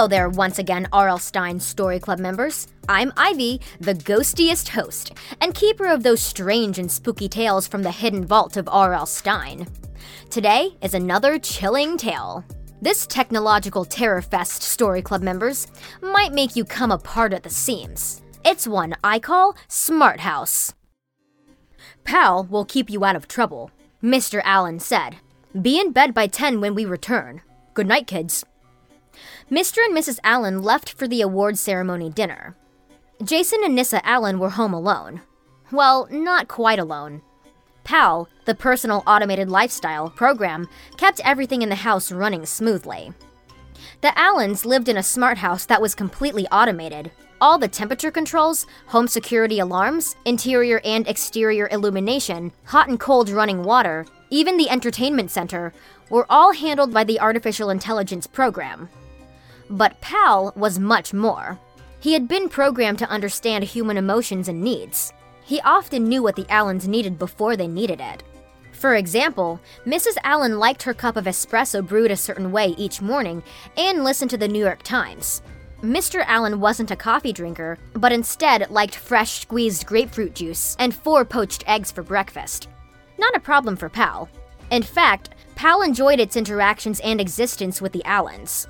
Hello there, once again, R.L. Stine Story Club members. I'm Ivy, the ghostiest host, and keeper of those strange and spooky tales from the hidden vault of R.L. Stine. Today is another chilling tale. This technological terror fest, Story Club members, might make you come apart at the seams. It's one I call Smart House. Pal will keep you out of trouble, Mr. Allen said. Be in bed by 10 when we return. Good night, kids. Mr. and Mrs. Allen left for the award ceremony dinner. Jason and Nissa Allen were home alone. Well, not quite alone. PAL, the personal automated lifestyle program, kept everything in the house running smoothly. The Allens lived in a smart house that was completely automated. All the temperature controls, home security alarms, interior and exterior illumination, hot and cold running water, even the entertainment center, were all handled by the artificial intelligence program. But Pal was much more. He had been programmed to understand human emotions and needs. He often knew what the Allens needed before they needed it. For example, Mrs. Allen liked her cup of espresso brewed a certain way each morning and listened to the New York Times. Mr. Allen wasn't a coffee drinker, but instead liked fresh squeezed grapefruit juice and four poached eggs for breakfast. Not a problem for Pal. In fact, Pal enjoyed its interactions and existence with the Allens.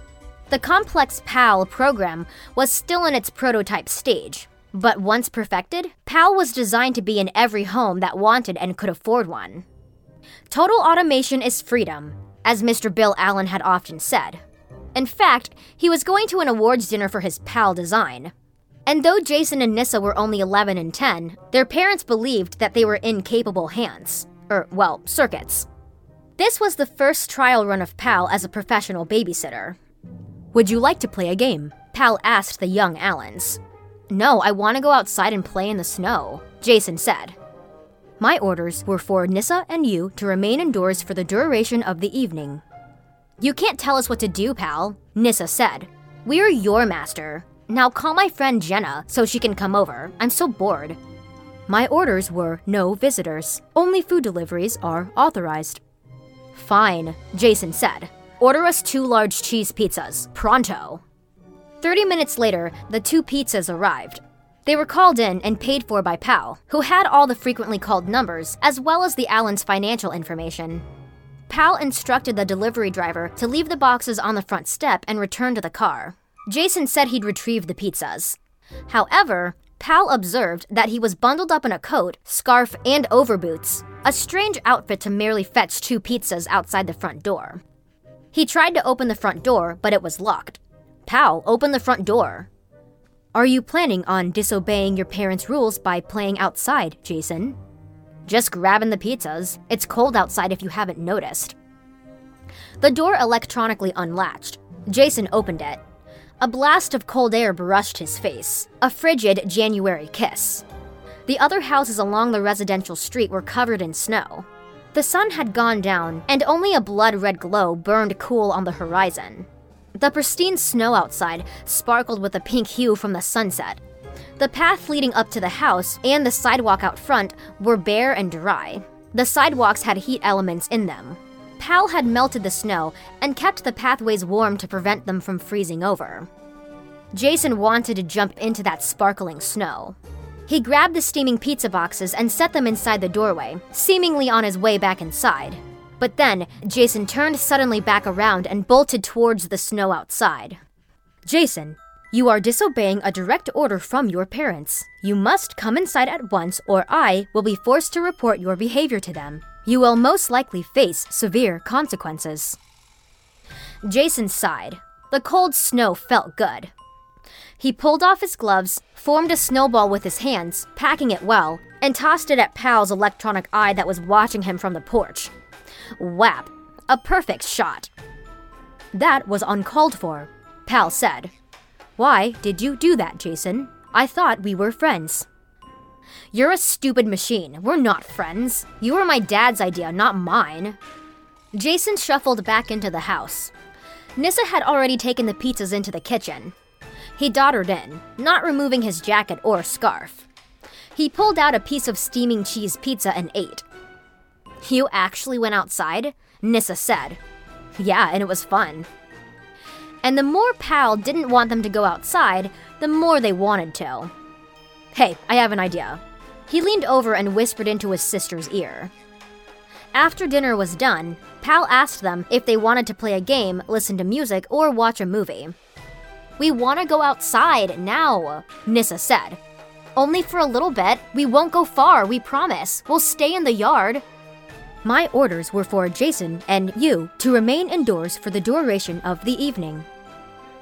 The complex PAL program was still in its prototype stage, but once perfected, PAL was designed to be in every home that wanted and could afford one. Total automation is freedom, as Mr. Bill Allen had often said. In fact, he was going to an awards dinner for his PAL design. And though Jason and Nissa were only 11 and 10, their parents believed that they were in capable hands. Or, well, circuits. This was the first trial run of PAL as a professional babysitter, would you like to play a game? Pal asked the young Allens. No, I want to go outside and play in the snow, Jason said. My orders were for Nissa and you to remain indoors for the duration of the evening. You can't tell us what to do, pal, Nissa said. We're your master. Now call my friend Jenna so she can come over. I'm so bored. My orders were no visitors. Only food deliveries are authorized. Fine, Jason said. Order us two large cheese pizzas, pronto. 30 minutes later, the two pizzas arrived. They were called in and paid for by Pal, who had all the frequently called numbers, as well as the Allens' financial information. Pal instructed the delivery driver to leave the boxes on the front step and return to the car. Jason said he'd retrieve the pizzas. However, Pal observed that he was bundled up in a coat, scarf, and overboots, a strange outfit to merely fetch two pizzas outside the front door. He tried to open the front door, but it was locked. Pal, open the front door. Are you planning on disobeying your parents' rules by playing outside, Jason? Just grabbing the pizzas. It's cold outside if you haven't noticed. The door electronically unlatched. Jason opened it. A blast of cold air brushed his face, a frigid January kiss. The other houses along the residential street were covered in snow. The sun had gone down, and only a blood red glow burned cool on the horizon. The pristine snow outside sparkled with a pink hue from the sunset. The path leading up to the house and the sidewalk out front were bare and dry. The sidewalks had heat elements in them. Pal had melted the snow and kept the pathways warm to prevent them from freezing over. Jason wanted to jump into that sparkling snow. He grabbed the steaming pizza boxes and set them inside the doorway, seemingly on his way back inside. But then, Jason turned suddenly back around and bolted towards the snow outside. Jason, you are disobeying a direct order from your parents. You must come inside at once, or I will be forced to report your behavior to them. You will most likely face severe consequences. Jason sighed. The cold snow felt good. He pulled off his gloves, formed a snowball with his hands, packing it well, and tossed it at Pal's electronic eye that was watching him from the porch. Whap! A perfect shot. That was uncalled for, Pal said. Why did you do that, Jason? I thought we were friends. You're a stupid machine. We're not friends. You were my dad's idea, not mine. Jason shuffled back into the house. Nissa had already taken the pizzas into the kitchen. He doddered in, not removing his jacket or scarf. He pulled out a piece of steaming cheese pizza and ate. You actually went outside? Nissa said. Yeah, and it was fun. And the more Pal didn't want them to go outside, the more they wanted to. Hey, I have an idea. He leaned over and whispered into his sister's ear. After dinner was done, Pal asked them if they wanted to play a game, listen to music, or watch a movie. We want to go outside now, Nissa said. Only for a little bit. We won't go far, we promise. We'll stay in the yard. My orders were for Jason and you to remain indoors for the duration of the evening.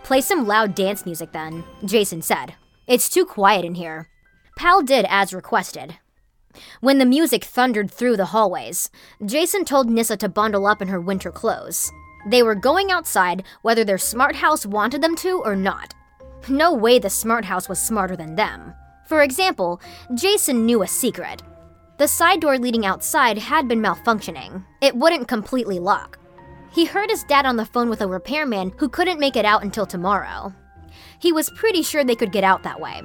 Play some loud dance music then, Jason said. It's too quiet in here. Pal did as requested. When the music thundered through the hallways, Jason told Nissa to bundle up in her winter clothes. They were going outside whether their smart house wanted them to or not. No way the smart house was smarter than them. For example, Jason knew a secret. The side door leading outside had been malfunctioning. It wouldn't completely lock. He heard his dad on the phone with a repairman who couldn't make it out until tomorrow. He was pretty sure they could get out that way.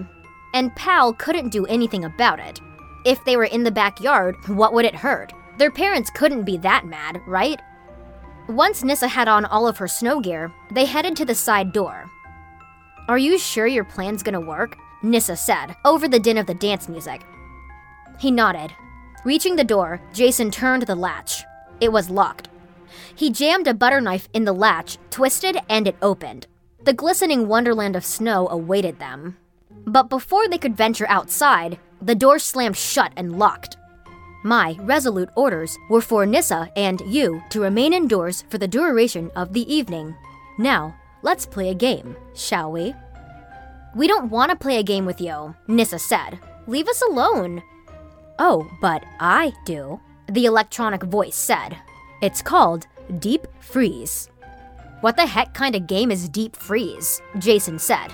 And Pal couldn't do anything about it. If they were in the backyard, what would it hurt? Their parents couldn't be that mad, right? Once Nissa had on all of her snow gear, they headed to the side door. Are you sure your plan's gonna work? Nissa said, over the din of the dance music. He nodded. Reaching the door, Jason turned the latch. It was locked. He jammed a butter knife in the latch, twisted, and it opened. The glistening wonderland of snow awaited them. But before they could venture outside, the door slammed shut and locked. My resolute orders were for Nissa and you to remain indoors for the duration of the evening. Now, let's play a game, shall we? We don't want to play a game with you, Nissa said. Leave us alone. Oh, but I do, the electronic voice said. It's called Deep Freeze. What the heck kind of game is Deep Freeze? Jason said.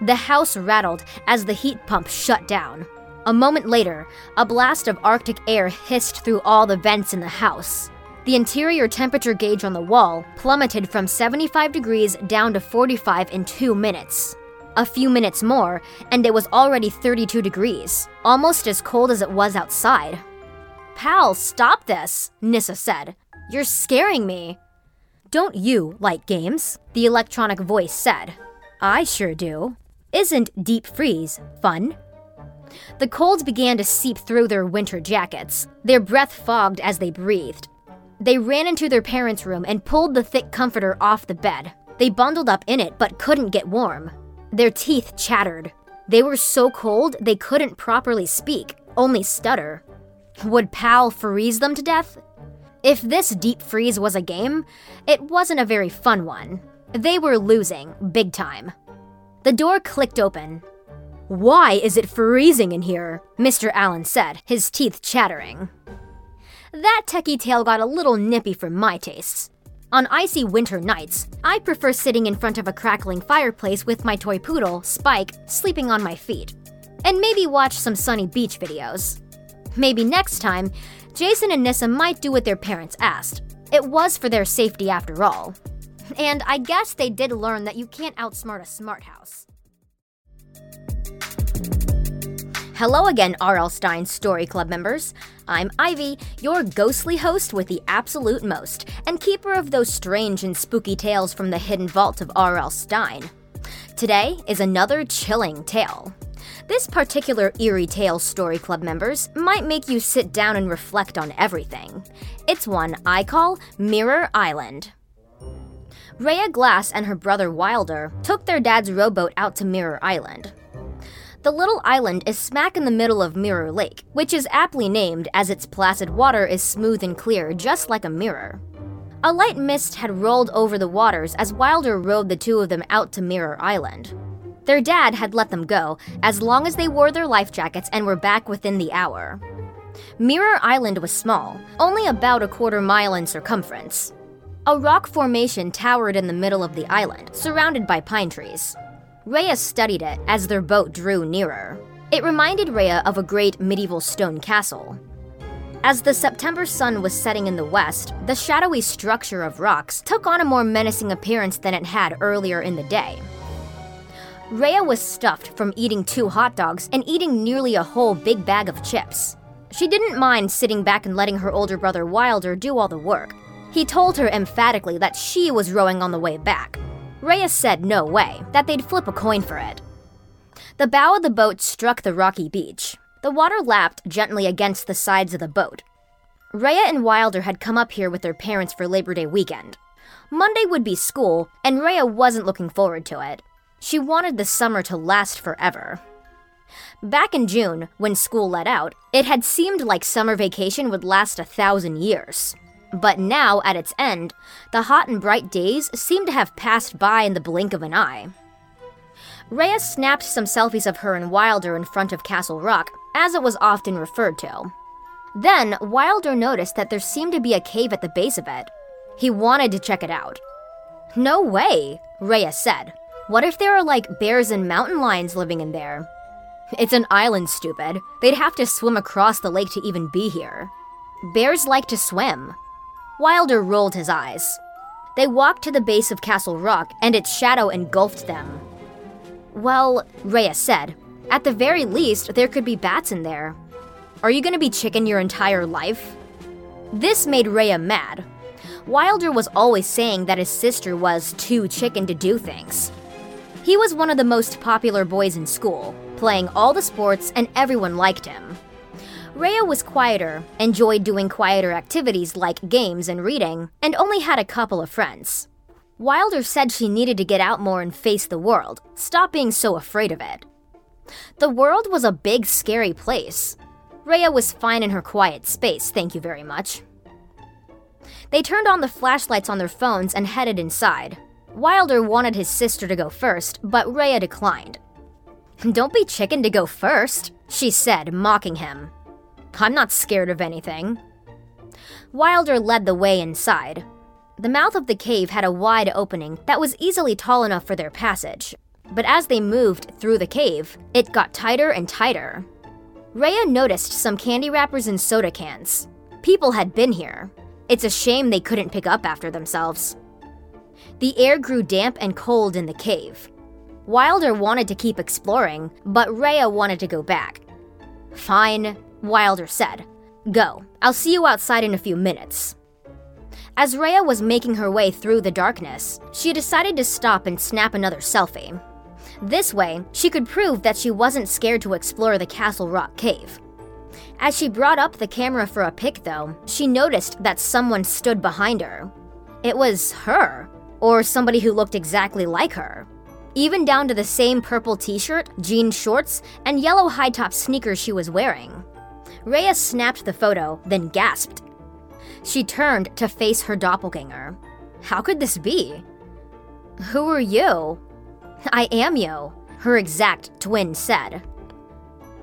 The house rattled as the heat pump shut down. A moment later, a blast of Arctic air hissed through all the vents in the house. The interior temperature gauge on the wall plummeted from 75 degrees down to 45 in two minutes. A few minutes more, and it was already 32 degrees, almost as cold as it was outside. Pal, stop this, Nissa said. You're scaring me. Don't you like games? The electronic voice said. I sure do. Isn't Deep Freeze fun? The cold began to seep through their winter jackets. Their breath fogged as they breathed. They ran into their parents' room and pulled the thick comforter off the bed. They bundled up in it but couldn't get warm. Their teeth chattered. They were so cold they couldn't properly speak, only stutter. Would Pal freeze them to death? If this deep freeze was a game, it wasn't a very fun one. They were losing, big time. The door clicked open. Why is it freezing in here? Mr. Allen said, his teeth chattering. That techie tale got a little nippy for my tastes. On icy winter nights, I prefer sitting in front of a crackling fireplace with my toy poodle, Spike, sleeping on my feet. And maybe watch some sunny beach videos. Maybe next time, Jason and Nissa might do what their parents asked. It was for their safety after all. And I guess they did learn that you can't outsmart a smart house. Hello again, R.L. Stine Story Club members. I'm Ivy, your ghostly host with the absolute most, and keeper of those strange and spooky tales from the hidden vault of R.L. Stine. Today is another chilling tale. This particular eerie tale, Story Club members, might make you sit down and reflect on everything. It's one I call Mirror Island. Rhea Glass and her brother Wilder took their dad's rowboat out to Mirror Island. The little island is smack in the middle of Mirror Lake, which is aptly named as its placid water is smooth and clear, just like a mirror. A light mist had rolled over the waters as Wilder rowed the two of them out to Mirror Island. Their dad had let them go as long as they wore their life jackets and were back within the hour. Mirror Island was small, only about a quarter mile in circumference. A rock formation towered in the middle of the island, surrounded by pine trees. Rhea studied it as their boat drew nearer. It reminded Rhea of a great medieval stone castle. As the September sun was setting in the west, the shadowy structure of rocks took on a more menacing appearance than it had earlier in the day. Rhea was stuffed from eating two hot dogs and eating nearly a whole big bag of chips. She didn't mind sitting back and letting her older brother Wilder do all the work. He told her emphatically that she was rowing on the way back. Rhea said no way, that they'd flip a coin for it. The bow of the boat struck the rocky beach, the water lapped gently against the sides of the boat. Rhea and Wilder had come up here with their parents for Labor Day weekend. Monday would be school, and Rhea wasn't looking forward to it. She wanted the summer to last forever. Back in June, when school let out, it had seemed like summer vacation would last a thousand years. But now, at its end, the hot and bright days seemed to have passed by in the blink of an eye. Rhea snapped some selfies of her and Wilder in front of Castle Rock, as it was often referred to. Then, Wilder noticed that there seemed to be a cave at the base of it. He wanted to check it out. No way, Rhea said. What if there are like bears and mountain lions living in there? It's an island, stupid. They'd have to swim across the lake to even be here. Bears like to swim. Wilder rolled his eyes. They walked to the base of Castle Rock, and its shadow engulfed them. Well, Rhea said, at the very least, there could be bats in there. Are you gonna be chicken your entire life? This made Rhea mad. Wilder was always saying that his sister was too chicken to do things. He was one of the most popular boys in school, playing all the sports, and everyone liked him. Rhea was quieter, enjoyed doing quieter activities like games and reading, and only had a couple of friends. Wilder said she needed to get out more and face the world, stop being so afraid of it. The world was a big, scary place. Rhea was fine in her quiet space, thank you very much. They turned on the flashlights on their phones and headed inside. Wilder wanted his sister to go first, but Rhea declined. Don't be chicken to go first, she said, mocking him. I'm not scared of anything. Wilder led the way inside. The mouth of the cave had a wide opening that was easily tall enough for their passage, but as they moved through the cave, it got tighter and tighter. Rhea noticed some candy wrappers and soda cans. People had been here. It's a shame they couldn't pick up after themselves. The air grew damp and cold in the cave. Wilder wanted to keep exploring, but Rhea wanted to go back. Fine, Wilder said. Go. I'll see you outside in a few minutes. As Rhea was making her way through the darkness, she decided to stop and snap another selfie. This way, she could prove that she wasn't scared to explore the Castle Rock cave. As she brought up the camera for a pic, though, she noticed that someone stood behind her. It was her, or somebody who looked exactly like her. Even down to the same purple t shirt, jean shorts, and yellow high top sneakers she was wearing. Rhea snapped the photo, then gasped. She turned to face her doppelganger. How could this be? Who are you? I am you, her exact twin said.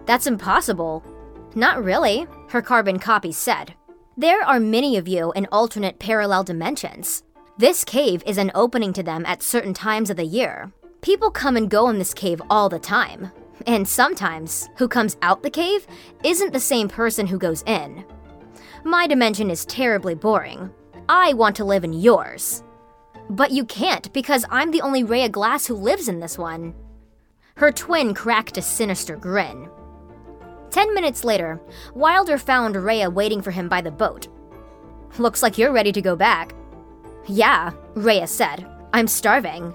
That's impossible. Not really, her carbon copy said. There are many of you in alternate parallel dimensions. This cave is an opening to them at certain times of the year. People come and go in this cave all the time. And sometimes, who comes out the cave isn't the same person who goes in. My dimension is terribly boring. I want to live in yours. But you can't because I'm the only Rhea Glass who lives in this one. Her twin cracked a sinister grin. Ten minutes later, Wilder found Rhea waiting for him by the boat. Looks like you're ready to go back. Yeah, Rhea said. I'm starving.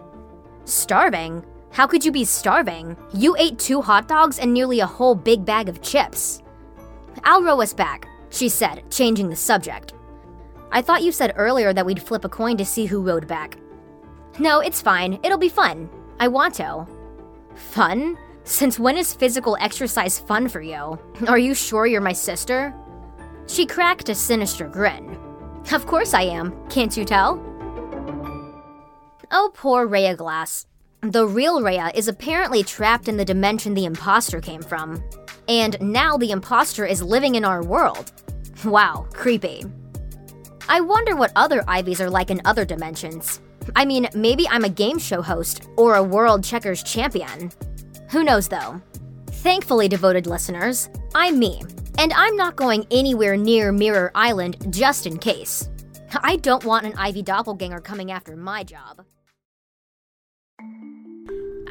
Starving? How could you be starving? You ate two hot dogs and nearly a whole big bag of chips. I'll row us back, she said, changing the subject. I thought you said earlier that we'd flip a coin to see who rowed back. No, it's fine. It'll be fun. I want to. Fun? Since when is physical exercise fun for you? Are you sure you're my sister? She cracked a sinister grin. Of course I am, can't you tell? Oh, poor Rhea Glass. The real Rhea is apparently trapped in the dimension the imposter came from. And now the imposter is living in our world. Wow, creepy. I wonder what other Ivies are like in other dimensions. I mean, maybe I'm a game show host or a world checkers champion. Who knows though? Thankfully, devoted listeners, I'm me, and I'm not going anywhere near Mirror Island just in case. I don't want an Ivy doppelganger coming after my job.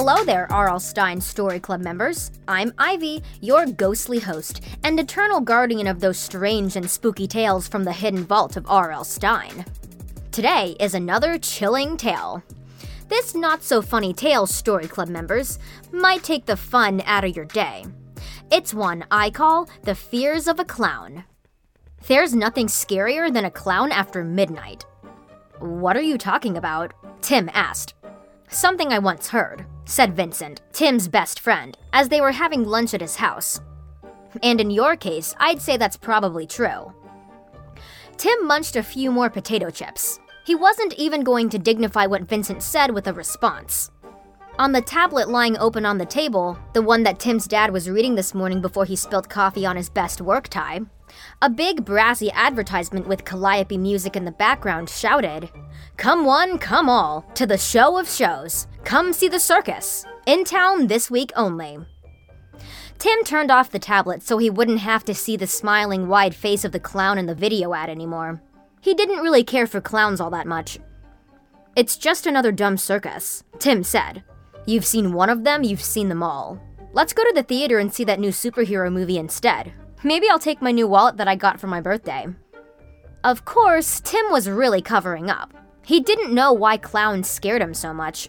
Hello there, R.L. Stine Story Club members. I'm Ivy, your ghostly host and eternal guardian of those strange and spooky tales from the hidden vault of R.L. Stine. Today is another chilling tale. This not so funny tale, Story Club members, might take the fun out of your day. It's one I call The Fears of a Clown. There's nothing scarier than a clown after midnight. What are you talking about? Tim asked. Something I once heard, said Vincent, Tim's best friend, as they were having lunch at his house. And in your case, I'd say that's probably true. Tim munched a few more potato chips. He wasn't even going to dignify what Vincent said with a response. On the tablet lying open on the table, the one that Tim's dad was reading this morning before he spilt coffee on his best work tie, a big brassy advertisement with calliope music in the background shouted, Come one, come all, to the show of shows. Come see the circus. In town this week only. Tim turned off the tablet so he wouldn't have to see the smiling, wide face of the clown in the video ad anymore. He didn't really care for clowns all that much. It's just another dumb circus, Tim said. You've seen one of them, you've seen them all. Let's go to the theater and see that new superhero movie instead. Maybe I'll take my new wallet that I got for my birthday. Of course, Tim was really covering up. He didn't know why clowns scared him so much.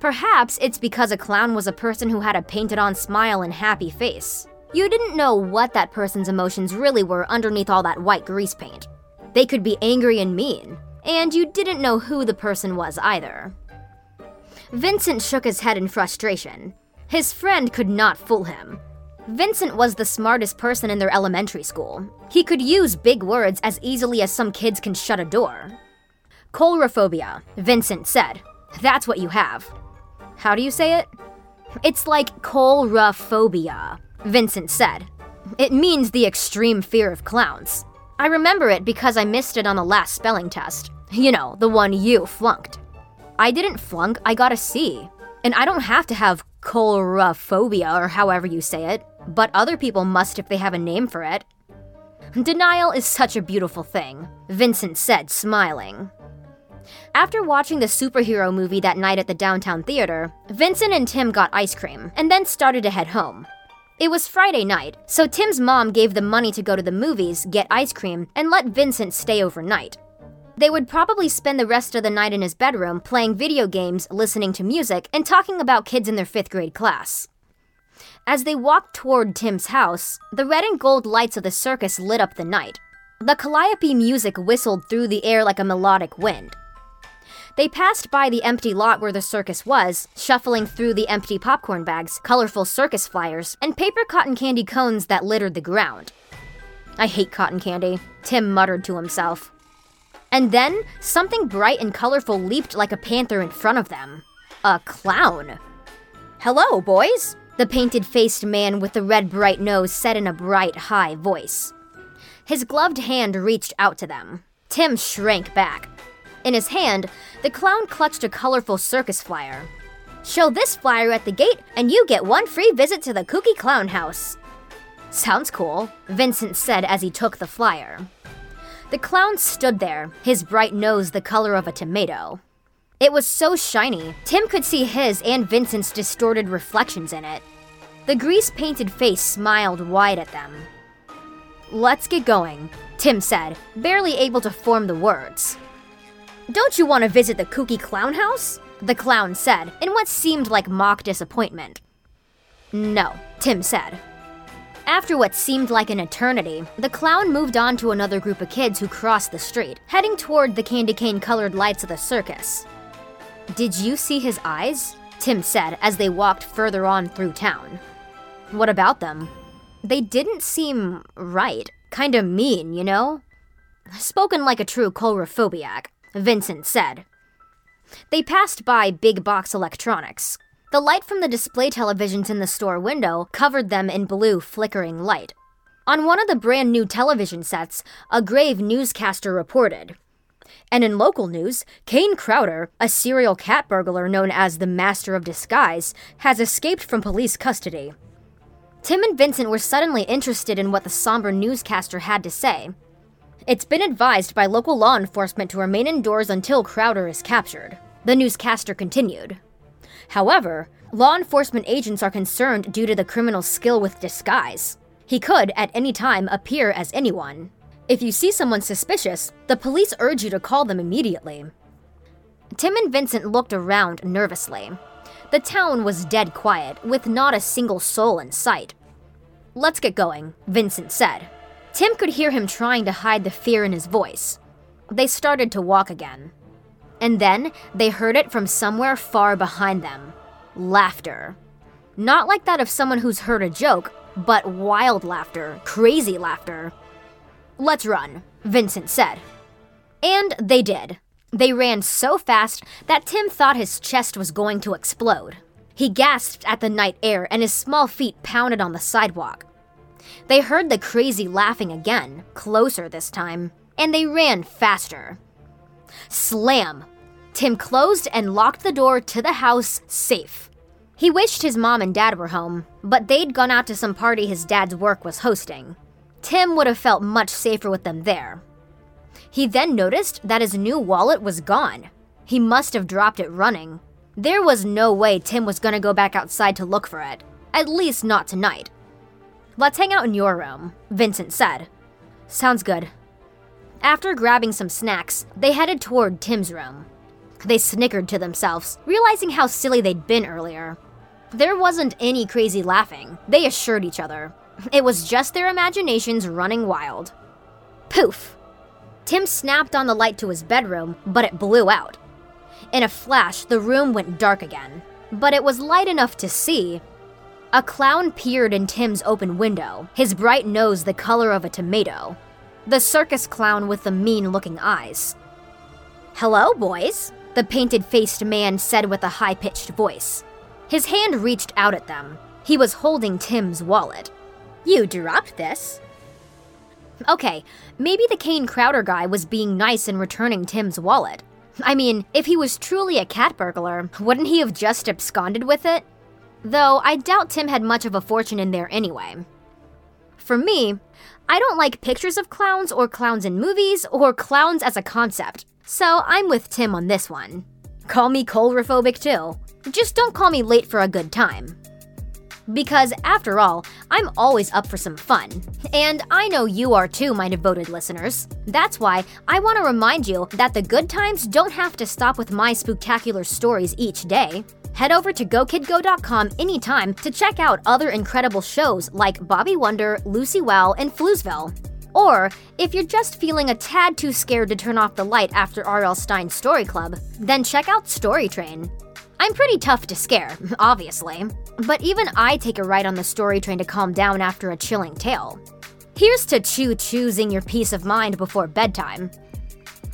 Perhaps it's because a clown was a person who had a painted on smile and happy face. You didn't know what that person's emotions really were underneath all that white grease paint. They could be angry and mean, and you didn't know who the person was either. Vincent shook his head in frustration. His friend could not fool him. Vincent was the smartest person in their elementary school. He could use big words as easily as some kids can shut a door. Coulrophobia, Vincent said. That's what you have. How do you say it? It's like coulrophobia, Vincent said. It means the extreme fear of clowns. I remember it because I missed it on the last spelling test. You know, the one you flunked. I didn't flunk, I got a C. And I don't have to have colrophobia or however you say it, but other people must if they have a name for it. Denial is such a beautiful thing, Vincent said, smiling. After watching the superhero movie that night at the downtown theater, Vincent and Tim got ice cream and then started to head home. It was Friday night, so Tim's mom gave them money to go to the movies, get ice cream, and let Vincent stay overnight. They would probably spend the rest of the night in his bedroom playing video games, listening to music, and talking about kids in their fifth grade class. As they walked toward Tim's house, the red and gold lights of the circus lit up the night. The calliope music whistled through the air like a melodic wind. They passed by the empty lot where the circus was, shuffling through the empty popcorn bags, colorful circus flyers, and paper cotton candy cones that littered the ground. I hate cotton candy, Tim muttered to himself. And then, something bright and colorful leaped like a panther in front of them. A clown. Hello, boys, the painted faced man with the red bright nose said in a bright, high voice. His gloved hand reached out to them. Tim shrank back. In his hand, the clown clutched a colorful circus flyer. Show this flyer at the gate, and you get one free visit to the Kooky Clown House. Sounds cool, Vincent said as he took the flyer. The clown stood there, his bright nose the color of a tomato. It was so shiny, Tim could see his and Vincent's distorted reflections in it. The grease painted face smiled wide at them. Let's get going, Tim said, barely able to form the words. Don't you want to visit the kooky clown house? The clown said, in what seemed like mock disappointment. No, Tim said. After what seemed like an eternity, the clown moved on to another group of kids who crossed the street, heading toward the candy cane colored lights of the circus. Did you see his eyes? Tim said as they walked further on through town. What about them? They didn't seem right. Kinda mean, you know? Spoken like a true coulrophobiac. Vincent said. They passed by Big Box Electronics. The light from the display televisions in the store window covered them in blue, flickering light. On one of the brand new television sets, a grave newscaster reported. And in local news, Kane Crowder, a serial cat burglar known as the Master of Disguise, has escaped from police custody. Tim and Vincent were suddenly interested in what the somber newscaster had to say. It's been advised by local law enforcement to remain indoors until Crowder is captured. The newscaster continued. However, law enforcement agents are concerned due to the criminal's skill with disguise. He could, at any time, appear as anyone. If you see someone suspicious, the police urge you to call them immediately. Tim and Vincent looked around nervously. The town was dead quiet, with not a single soul in sight. Let's get going, Vincent said. Tim could hear him trying to hide the fear in his voice. They started to walk again. And then they heard it from somewhere far behind them laughter. Not like that of someone who's heard a joke, but wild laughter, crazy laughter. Let's run, Vincent said. And they did. They ran so fast that Tim thought his chest was going to explode. He gasped at the night air and his small feet pounded on the sidewalk. They heard the crazy laughing again, closer this time, and they ran faster. Slam! Tim closed and locked the door to the house safe. He wished his mom and dad were home, but they'd gone out to some party his dad's work was hosting. Tim would have felt much safer with them there. He then noticed that his new wallet was gone. He must have dropped it running. There was no way Tim was gonna go back outside to look for it, at least not tonight. Let's hang out in your room, Vincent said. Sounds good. After grabbing some snacks, they headed toward Tim's room. They snickered to themselves, realizing how silly they'd been earlier. There wasn't any crazy laughing, they assured each other. It was just their imaginations running wild. Poof! Tim snapped on the light to his bedroom, but it blew out. In a flash, the room went dark again, but it was light enough to see. A clown peered in Tim's open window, his bright nose the color of a tomato. The circus clown with the mean looking eyes. Hello, boys, the painted faced man said with a high pitched voice. His hand reached out at them. He was holding Tim's wallet. You dropped this. Okay, maybe the Kane Crowder guy was being nice in returning Tim's wallet. I mean, if he was truly a cat burglar, wouldn't he have just absconded with it? Though I doubt Tim had much of a fortune in there anyway. For me, I don't like pictures of clowns or clowns in movies or clowns as a concept, so I'm with Tim on this one. Call me coulrophobic too. Just don't call me late for a good time. Because, after all, I'm always up for some fun. And I know you are too, my devoted listeners. That's why I want to remind you that the good times don't have to stop with my spectacular stories each day. Head over to GoKidGo.com anytime to check out other incredible shows like Bobby Wonder, Lucy Well, and Floozeville. Or, if you're just feeling a tad too scared to turn off the light after R.L. Stine's Story Club, then check out Story Train. I'm pretty tough to scare, obviously, but even I take a ride on the story train to calm down after a chilling tale. Here's to choo choosing your peace of mind before bedtime.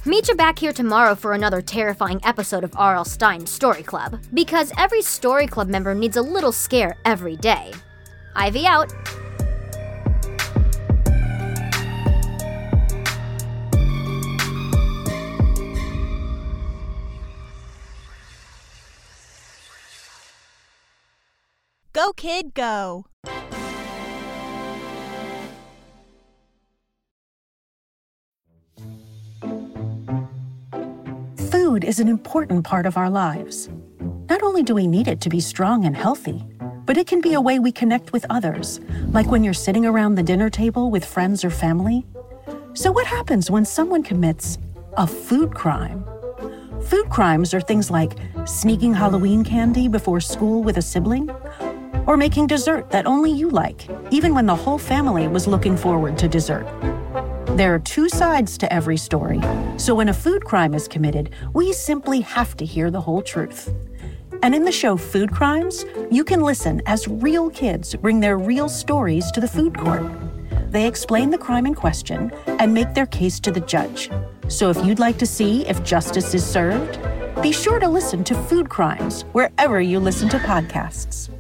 Meet you back here tomorrow for another terrifying episode of R.L. Stine's Story Club, because every Story Club member needs a little scare every day. Ivy out. Go, kid, go. Food is an important part of our lives. Not only do we need it to be strong and healthy, but it can be a way we connect with others, like when you're sitting around the dinner table with friends or family. So, what happens when someone commits a food crime? Food crimes are things like sneaking Halloween candy before school with a sibling, or making dessert that only you like, even when the whole family was looking forward to dessert. There are two sides to every story, so when a food crime is committed, we simply have to hear the whole truth. And in the show Food Crimes, you can listen as real kids bring their real stories to the food court. They explain the crime in question and make their case to the judge. So if you'd like to see if justice is served, be sure to listen to Food Crimes wherever you listen to podcasts.